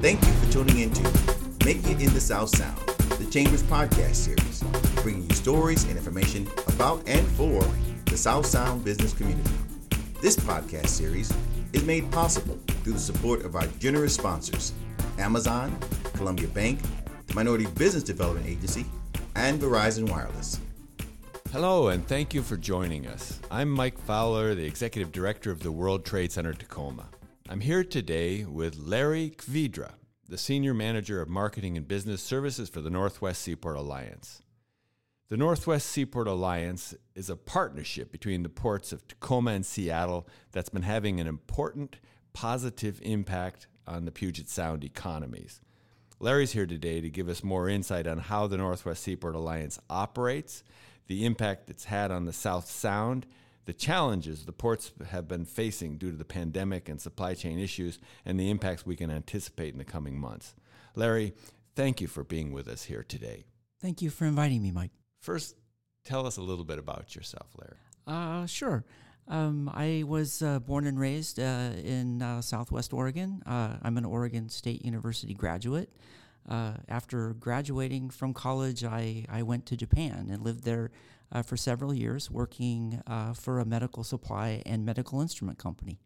Thank you for tuning into Make It in the South Sound, the Chambers podcast series, bringing you stories and information about and for the South Sound business community. This podcast series is made possible through the support of our generous sponsors Amazon, Columbia Bank, the Minority Business Development Agency, and Verizon Wireless. Hello, and thank you for joining us. I'm Mike Fowler, the Executive Director of the World Trade Center Tacoma. I'm here today with Larry Kvidera, the Senior Manager of Marketing and Business Services for the Northwest Seaport Alliance. The Northwest Seaport Alliance is a partnership between the ports of Tacoma and Seattle that's been having an important positive impact on the Puget Sound economies. Larry's here today to give us more insight on how the Northwest Seaport Alliance operates, the impact it's had on the South Sound, the challenges the ports have been facing due to the pandemic and supply chain issues, and the impacts we can anticipate in the coming months. Larry, thank you for being with us here today. Thank you for inviting me, Mike. First, tell us a little bit about yourself, Larry. Uh, sure. Um, I was uh, born and raised uh, in uh, Southwest Oregon. Uh, I'm an Oregon State University graduate. Uh, after graduating from college, I, I went to Japan and lived there uh, for several years working uh, for a medical supply and medical instrument company.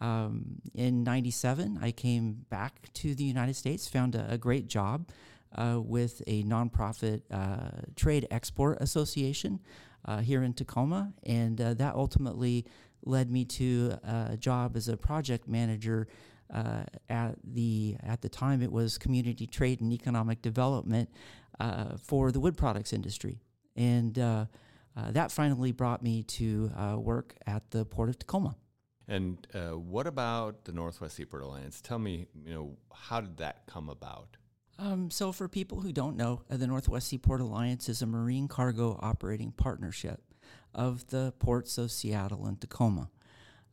Um, in 97, I came back to the United States, found a, a great job uh, with a nonprofit uh, trade export association uh, here in Tacoma, and uh, that ultimately led me to a job as a project manager. Uh, at the at the time, it was community trade and economic development uh, for the wood products industry and uh, uh, that finally brought me to uh, work at the Port of Tacoma. And uh, what about the Northwest Seaport Alliance? Tell me, you know, how did that come about? Um, so, for people who don't know, the Northwest Seaport Alliance is a marine cargo operating partnership of the ports of Seattle and Tacoma.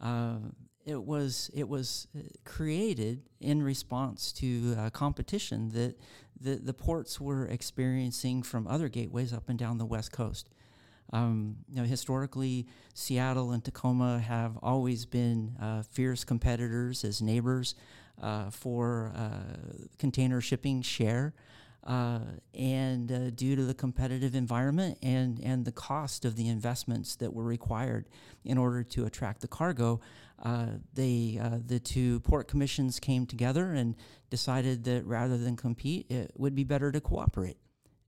Uh, it was it was created in response to competition that the, the ports were experiencing from other gateways up and down the West Coast. Um, you know, historically, Seattle and Tacoma have always been uh, fierce competitors as neighbors uh, for uh, container shipping share. Uh, and uh, due to the competitive environment and, and the cost of the investments that were required in order to attract the cargo, uh, they, the two port commissions came together and decided that rather than compete, it would be better to cooperate.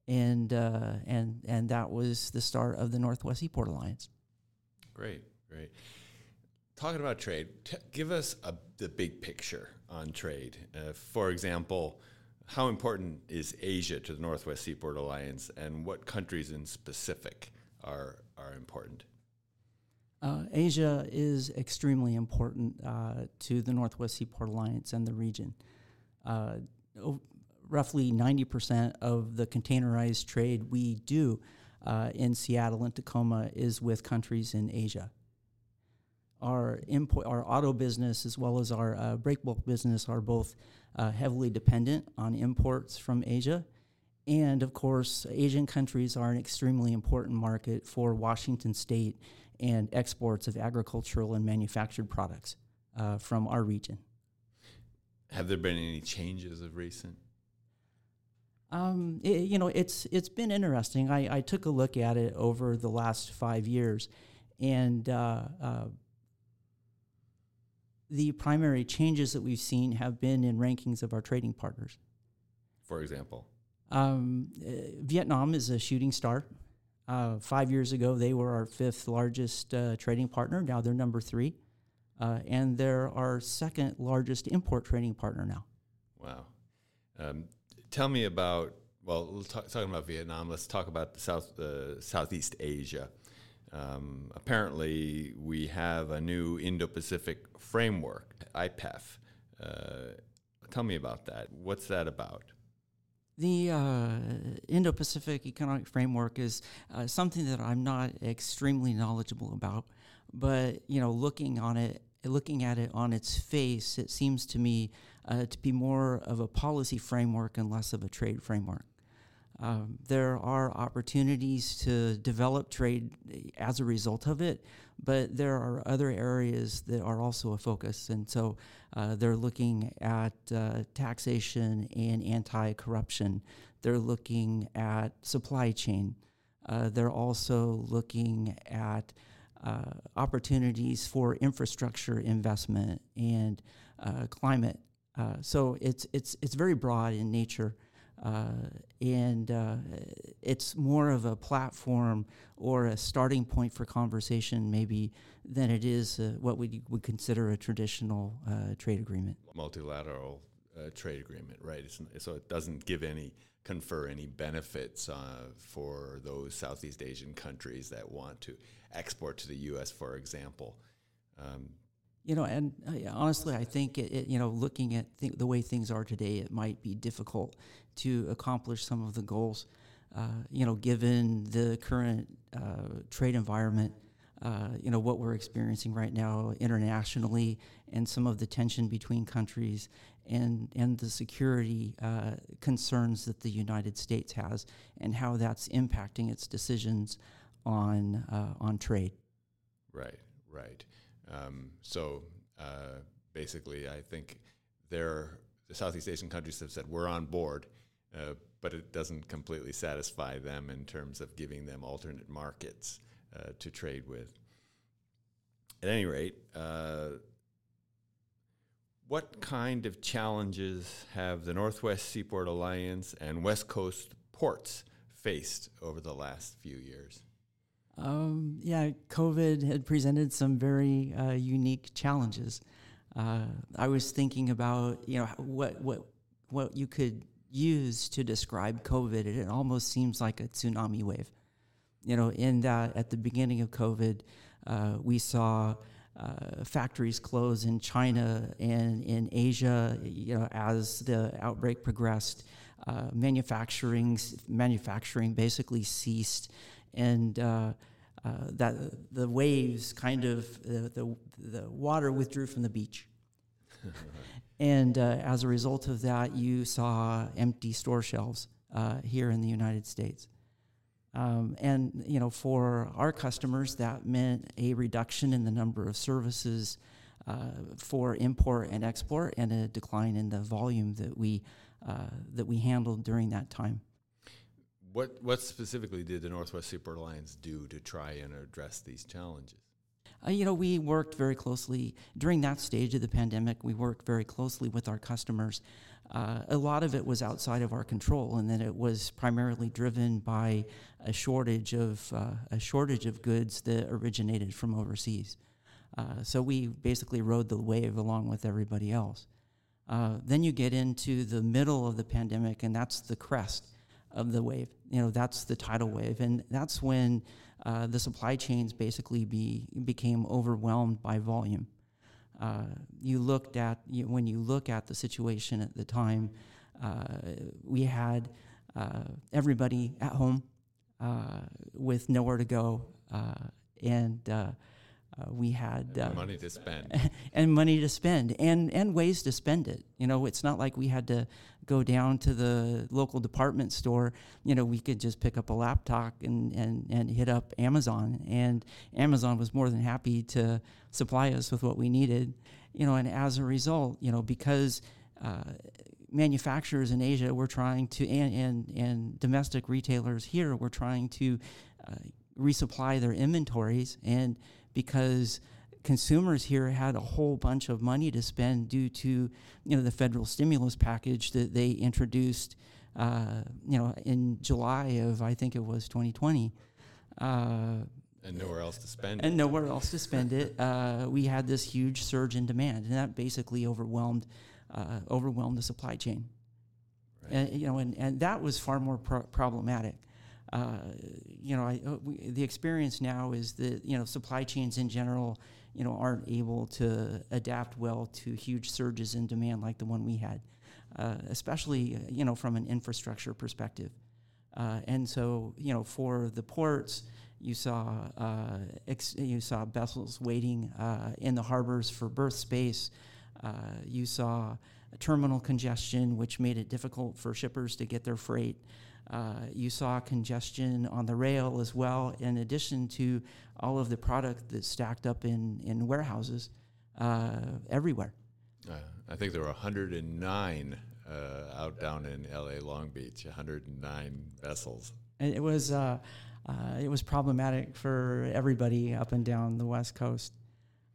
And, uh, and, and that was the start of the Northwest Seaport Alliance. Great, great. Talking about trade, t- give us a, the big picture on trade. Uh, for example, how important is Asia to the Northwest Seaport Alliance, and what countries in specific are are important? Uh, Asia is extremely important uh, to the Northwest Seaport Alliance and the region. Uh, roughly 90% of the containerized trade we do uh, in Seattle and Tacoma is with countries in Asia. Our import, our auto business, as well as our uh, break bulk business, are both uh, heavily dependent on imports from Asia. And of course, Asian countries are an extremely important market for Washington state and exports of agricultural and manufactured products uh, from our region. Have there been any changes of recent? Um, it, you know, it's it's been interesting. I, I took a look at it over the last five years, and uh, uh, the primary changes that we've seen have been in rankings of our trading partners. For example, um, uh, Vietnam is a shooting star. Uh, five years ago, they were our fifth largest uh, trading partner. Now they're number three, uh, and they're our second largest import trading partner now. Wow. Um, tell me about well, talk, talking about Vietnam. Let's talk about the South uh, Southeast Asia. Um, apparently, we have a new Indo-Pacific framework, IPEF. Uh, tell me about that. What's that about? The uh, Indo Pacific Economic Framework is uh, something that I'm not extremely knowledgeable about, but you know, looking on it, looking at it on its face, it seems to me uh, to be more of a policy framework and less of a trade framework. Um, there are opportunities to develop trade as a result of it, but there are other areas that are also a focus. And so uh, they're looking at uh, taxation and anti corruption, they're looking at supply chain, uh, they're also looking at uh, opportunities for infrastructure investment and uh, climate. Uh, so it's, it's, it's very broad in nature. Uh, and uh, it's more of a platform or a starting point for conversation, maybe, than it is uh, what we would consider a traditional trade agreement. Multilateral trade agreement, right? It's, so it doesn't give any confer any benefits uh, for those Southeast Asian countries that want to export to the U.S., for example. Um, you know, and uh, honestly, I think it, it, you know, looking at th- the way things are today, it might be difficult to accomplish some of the goals. Uh, you know, given the current uh, trade environment, uh, you know what we're experiencing right now internationally, and some of the tension between countries, and and the security uh, concerns that the United States has, and how that's impacting its decisions on on trade. Right, right. Um, so uh, basically, I think the Southeast Asian countries have said we're on board, uh, but it doesn't completely satisfy them in terms of giving them alternate markets uh, to trade with. At any rate, uh, what kind of challenges have the Northwest Seaport Alliance and West Coast ports faced over the last few years? Um, yeah, COVID had presented some very uh, unique challenges. Uh, I was thinking about you know what what what you could use to describe COVID. It almost seems like a tsunami wave. You know, in that at the beginning of COVID, uh, we saw uh, factories close in China and in Asia. You know, as the outbreak progressed, uh, manufacturing manufacturing basically ceased and uh, uh, that the waves kind of the, the, water withdrew from the beach. and uh, as a result of that, you saw empty store shelves uh, here in the United States. Um, and you know, for our customers, that meant a reduction in the number of services uh, for import and export, and a decline in the volume that we uh, that we handled during that time. What what specifically did the Northwest Seaport Alliance do to try and address these challenges? Uh, you know, we worked very closely during that stage of the pandemic. We worked very closely with our customers. Uh, a lot of it was outside of our control, and then it was primarily driven by a shortage of uh, a shortage of goods that originated from overseas. Uh, so we basically rode the wave along with everybody else. Uh, then you get into the middle of the pandemic, and that's the crest of the wave. You know, that's the tidal wave, and that's when uh, the supply chains basically be became overwhelmed by volume. Uh, you looked at you, when you look at the situation at the time, uh, we had uh, everybody at home uh, with nowhere to go, uh, and uh, we had uh, money to spend. and money to spend and and ways to spend it. You know it's not like we had to go down to the local department store. You know we could just pick up a laptop and and and hit up amazon and amazon was more than happy to supply us with what we needed. You know and as a result you know because uh, manufacturers in asia were trying to and and, and domestic retailers here were trying to uh, resupply their inventories and because consumers here had a whole bunch of money to spend due to you know the federal stimulus package that they introduced uh, you know in July of I think it was 2020 uh, and nowhere else to spend it. and it. nowhere else to spend it uh, we had this huge surge in demand and that basically overwhelmed uh, overwhelmed the supply chain right. and you know and, and that was far more pro- problematic uh, you know, I, uh, we, the experience now is that you know supply chains in general, you know, aren't able to adapt well to huge surges in demand like the one we had, uh, especially uh, you know from an infrastructure perspective. Uh, and so, you know, for the ports, you saw ex- you saw vessels waiting in the harbors for berth space. You saw terminal congestion, which made it difficult for shippers to get their freight. Uh, you saw congestion on the rail as well, in addition to all of the product that's stacked up in, in warehouses uh, everywhere. Uh, I think there were 109 uh, out down in LA Long Beach, 109 vessels. And it was uh, uh, it was problematic for everybody up and down the West Coast.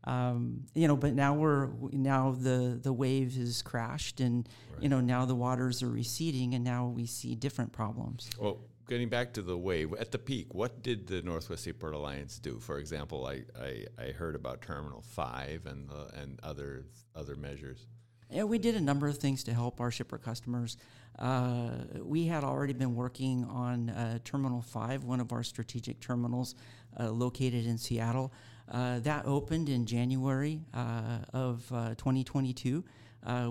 Um, you know, but now we're now the the wave has crashed, and right. you know now the waters are receding, and now we see different problems. Well, getting back to the wave at the peak, what did the Northwest Seaport Alliance do? For example, I, I, I heard about Terminal Five and the, and other other measures. Yeah, we did a number of things to help our shipper customers. Uh, we had already been working on uh, Terminal 5, one of our strategic terminals uh, located in Seattle. Uh, that opened in January uh, of uh, 2022,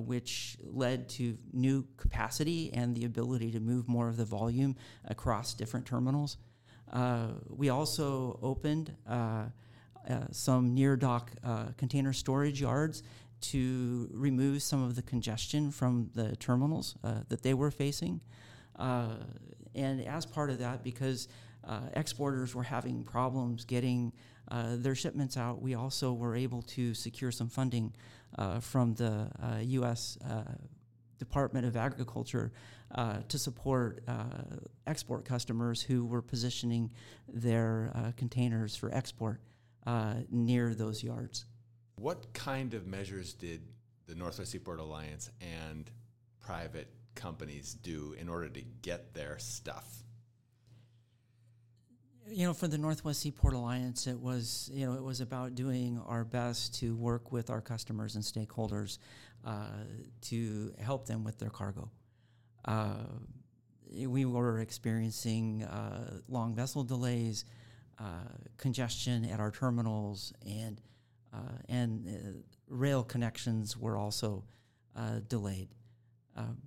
which led to new capacity and the ability to move more of the volume across different terminals. we also opened some near dock container storage yards to remove some of the congestion from the terminals uh, that they were facing. Uh, and as part of that, because uh, exporters were having problems getting uh, their shipments out, we also were able to secure some funding uh, from the U.S. Uh, Department of Agriculture to support export customers who were positioning their containers for export near those yards. What kind of measures did the Northwest Seaport Alliance and private companies do in order to get their stuff? You know, for the Northwest Seaport Alliance, it was you know it was about doing our best to work with our customers and stakeholders uh, to help them with their cargo. Uh, we were experiencing uh, long vessel delays, uh, congestion at our terminals, and uh, and uh, rail connections were also delayed. Um,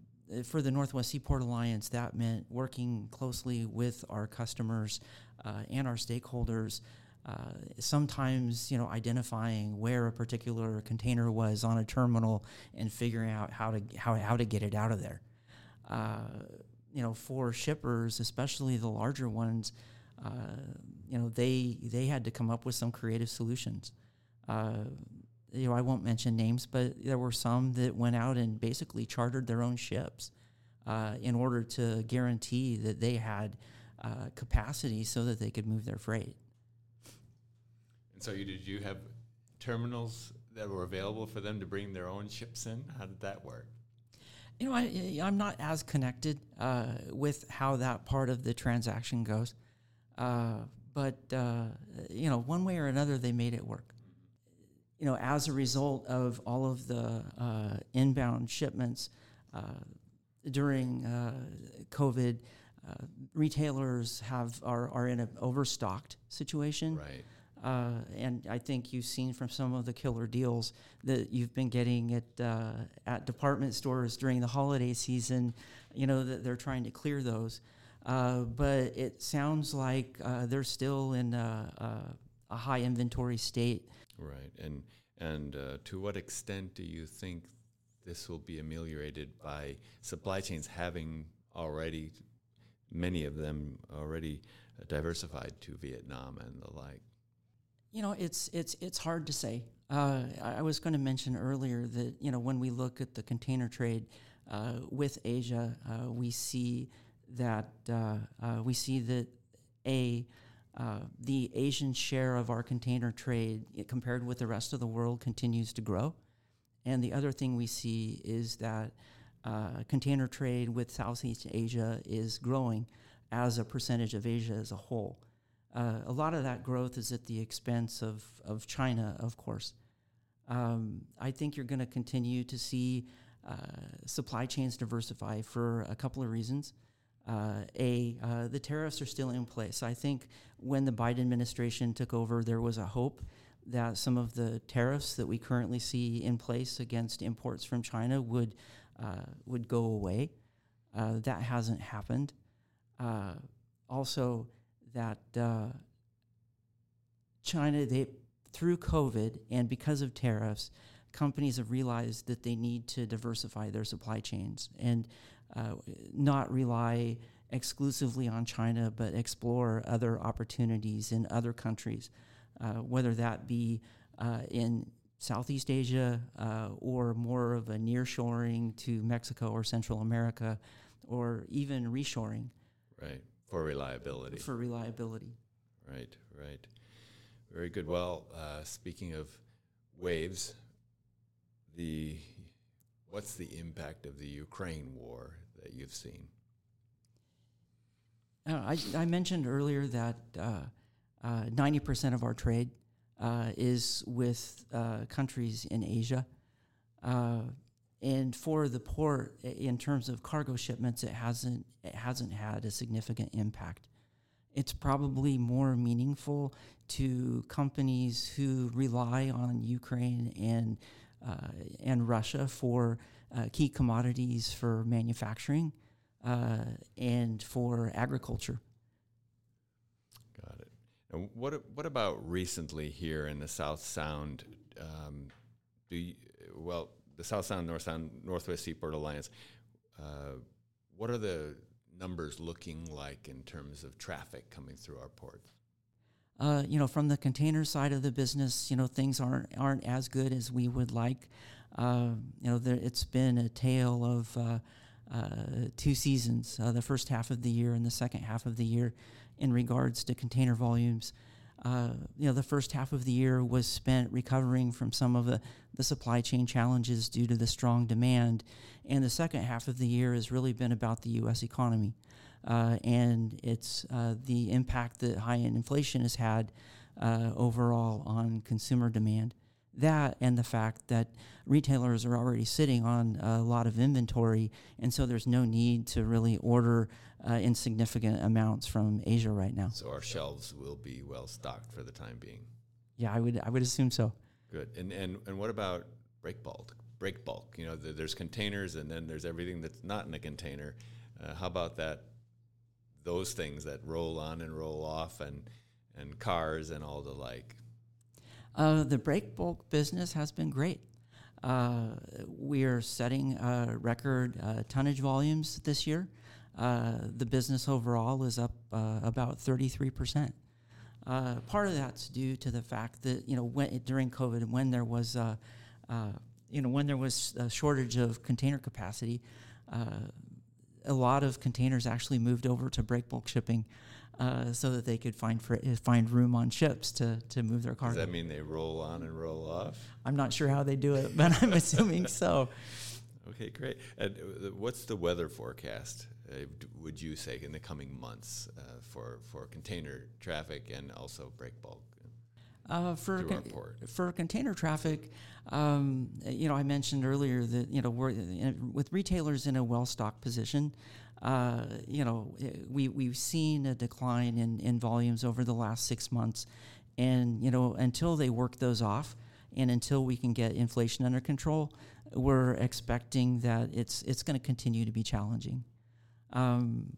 for the Northwest Seaport Alliance, that meant working closely with our customers and our stakeholders. Uh, sometimes you know identifying where a particular container was on a terminal and figuring out how to how, how to get it out of there uh, you know for shippers especially the larger ones uh, you know they they had to come up with some creative solutions uh, you know, I won't mention names, but there were some that went out and basically chartered their own ships uh, in order to guarantee that they had uh, capacity so that they could move their freight. And so, you, did you have terminals that were available for them to bring their own ships in? How did that work? You know, I, I'm not as connected uh, with how that part of the transaction goes, uh, but uh, you know, one way or another, they made it work you know, as a result of all of the uh, inbound shipments uh, during uh, COVID, uh, retailers have are, are in an overstocked situation. Right. Uh, and I think you've seen from some of the killer deals that you've been getting at uh, at department stores during the holiday season. You know that they're trying to clear those, but it sounds like they're still in a, a high inventory state Right, and and uh, to what extent do you think this will be ameliorated by supply chains having already many of them already diversified to Vietnam and the like? You know, it's it's it's hard to say. Uh, I was going to mention earlier that you know when we look at the container trade uh, with Asia, uh, we see that uh, uh, we see that a uh, the Asian share of our container trade compared with the rest of the world continues to grow. And the other thing we see is that uh, container trade with Southeast Asia is growing as a percentage of Asia as a whole. Uh, a lot of that growth is at the expense of, of China, of course. Um, I think you're going to continue to see uh, supply chains diversify for a couple of reasons. Uh, a uh, the tariffs are still in place. I think when the Biden administration took over, there was a hope that some of the tariffs that we currently see in place against imports from China would uh, would go away. Uh, that hasn't happened. Uh, also, that uh, China they through COVID and because of tariffs, companies have realized that they need to diversify their supply chains and uh, not rely exclusively on China, but explore other opportunities in other countries, uh, whether that be uh, in Southeast Asia uh, or more of a nearshoring to Mexico or Central America, or even reshoring. Right, for reliability. For reliability. Right, right. Very good. Well, uh, speaking of waves, the what's the impact of the Ukraine war that you've seen? Uh, I, I, mentioned earlier that uh, uh, ninety percent of our trade uh, is with uh, countries in Asia, and for the port, in terms of cargo shipments, it hasn't it hasn't had a significant impact. It's probably more meaningful to companies who rely on Ukraine and and Russia for key commodities for manufacturing uh, and for agriculture. Got it. And what what about recently here in the South Sound? Um, do you, well, the South Sound, North Sound, Northwest Seaport Alliance. Uh, what are the numbers looking like in terms of traffic coming through our ports? Uh, you know, from the container side of the business, you know, things aren't aren't as good as we would like. Uh, you know, there, it's been a tale of uh, uh, two seasons, uh, the first half of the year and the second half of the year, in regards to container volumes. Uh, you know, the first half of the year was spent recovering from some of the, the supply chain challenges due to the strong demand. And the second half of the year has really been about the U.S. economy. Uh, and it's the impact that high end inflation has had overall on consumer demand that and the fact that retailers are already sitting on a lot of inventory, and so there's no need to really order uh, insignificant amounts from Asia right now. So our shelves will be well stocked for the time being. Yeah, I would I would assume so. Good. And and and what about break bulk? Break bulk. You know, the, there's containers, and then there's everything that's not in a container. Uh, how about that? Those things that roll on and roll off, and and cars and all the like. Uh, the break bulk business has been great. Uh, we are setting uh, record uh, tonnage volumes this year. Uh, the business overall is up uh, about 33%. part of that's due to the fact that you know when, during COVID, when there was you know when there was a shortage of container capacity, a lot of containers actually moved over to break bulk shipping uh, so that they could find fr- find room on ships to, to move their cargo. Does that mean they roll on and roll off? I'm not sure how they do it, but I'm assuming so. Okay, great. And uh, what's the weather forecast? Uh, would you say in the coming months uh, for for container traffic and also break bulk? Uh, for con- for container traffic, um, you know, I mentioned earlier that you know we're with retailers in a well stocked position. Uh, you know, eh, we we've seen a decline in in volumes over the last six months, and you know, until they work those off, and until we can get inflation under control, we're expecting that it's it's going to continue to be challenging. Um,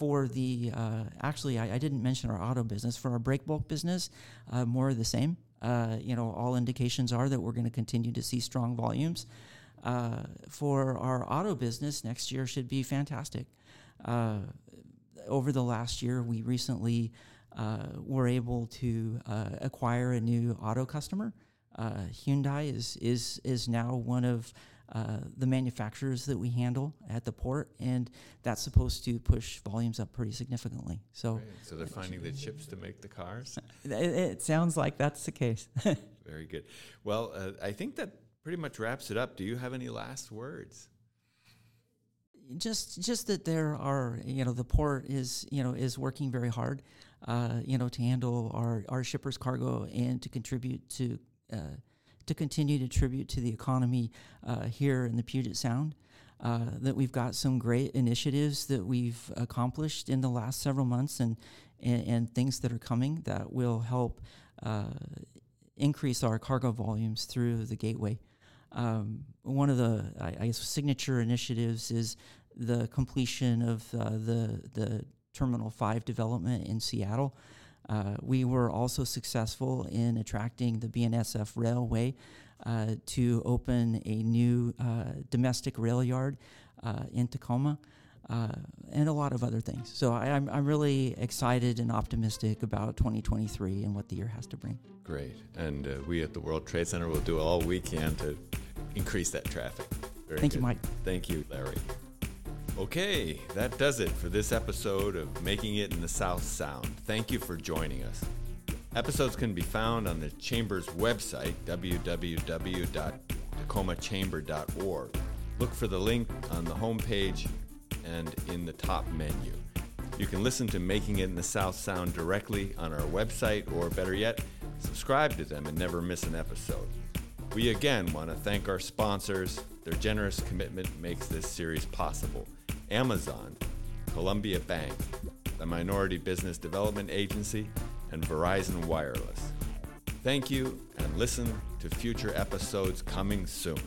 for the uh, actually, I, I, didn't mention our auto business. For our break bulk business, uh, more of the same. Uh, you know, all indications are that we're going to continue to see strong volumes. Uh, for our auto business, next year should be fantastic. Uh, over the last year, we recently uh, were able to acquire a new auto customer. Hyundai is is is now one of uh, the manufacturers that we handle at the port, and that's supposed to push volumes up pretty significantly. So, Great. so they're finding the chips to make the cars. it, it, sounds like that's the case. Very good. Well, uh, I think that pretty much wraps it up. Do you have any last words? Just, just that there are, you know, the port is, you know, is working very hard, uh, you know, to handle our our shippers' cargo and to contribute to uh, to continue to contribute to the economy uh, here in the Puget Sound. Uh, that we've got some great initiatives that we've accomplished in the last several months and, and, and things that are coming that will help uh, increase our cargo volumes through the gateway. Um, one of the I, I, guess signature initiatives is the completion of uh, the the Terminal Five development in Seattle. Uh, we were also successful in attracting the BNSF Railway uh, to open a new uh, domestic rail yard uh, in Tacoma. uh, and a lot of other things. So I, I'm, I'm really excited and optimistic about 2023 and what the year has to bring. Great. And uh, we at the World Trade Center will do all we can to increase that traffic. Very Thank good. you, Mike. Thank you, Larry. Okay, that does it for this episode of Making It in the South Sound. Thank you for joining us. Episodes can be found on the Chamber's website, www.tacomachamber.org. Look for the link on the homepage and in the top menu. You can listen to Making It in the South Sound directly on our website, or better yet, subscribe to them and never miss an episode. We again want to thank our sponsors. Their generous commitment makes this series possible Amazon, Columbia Bank, the Minority Business Development Agency, and Verizon Wireless. Thank you, and listen to future episodes coming soon.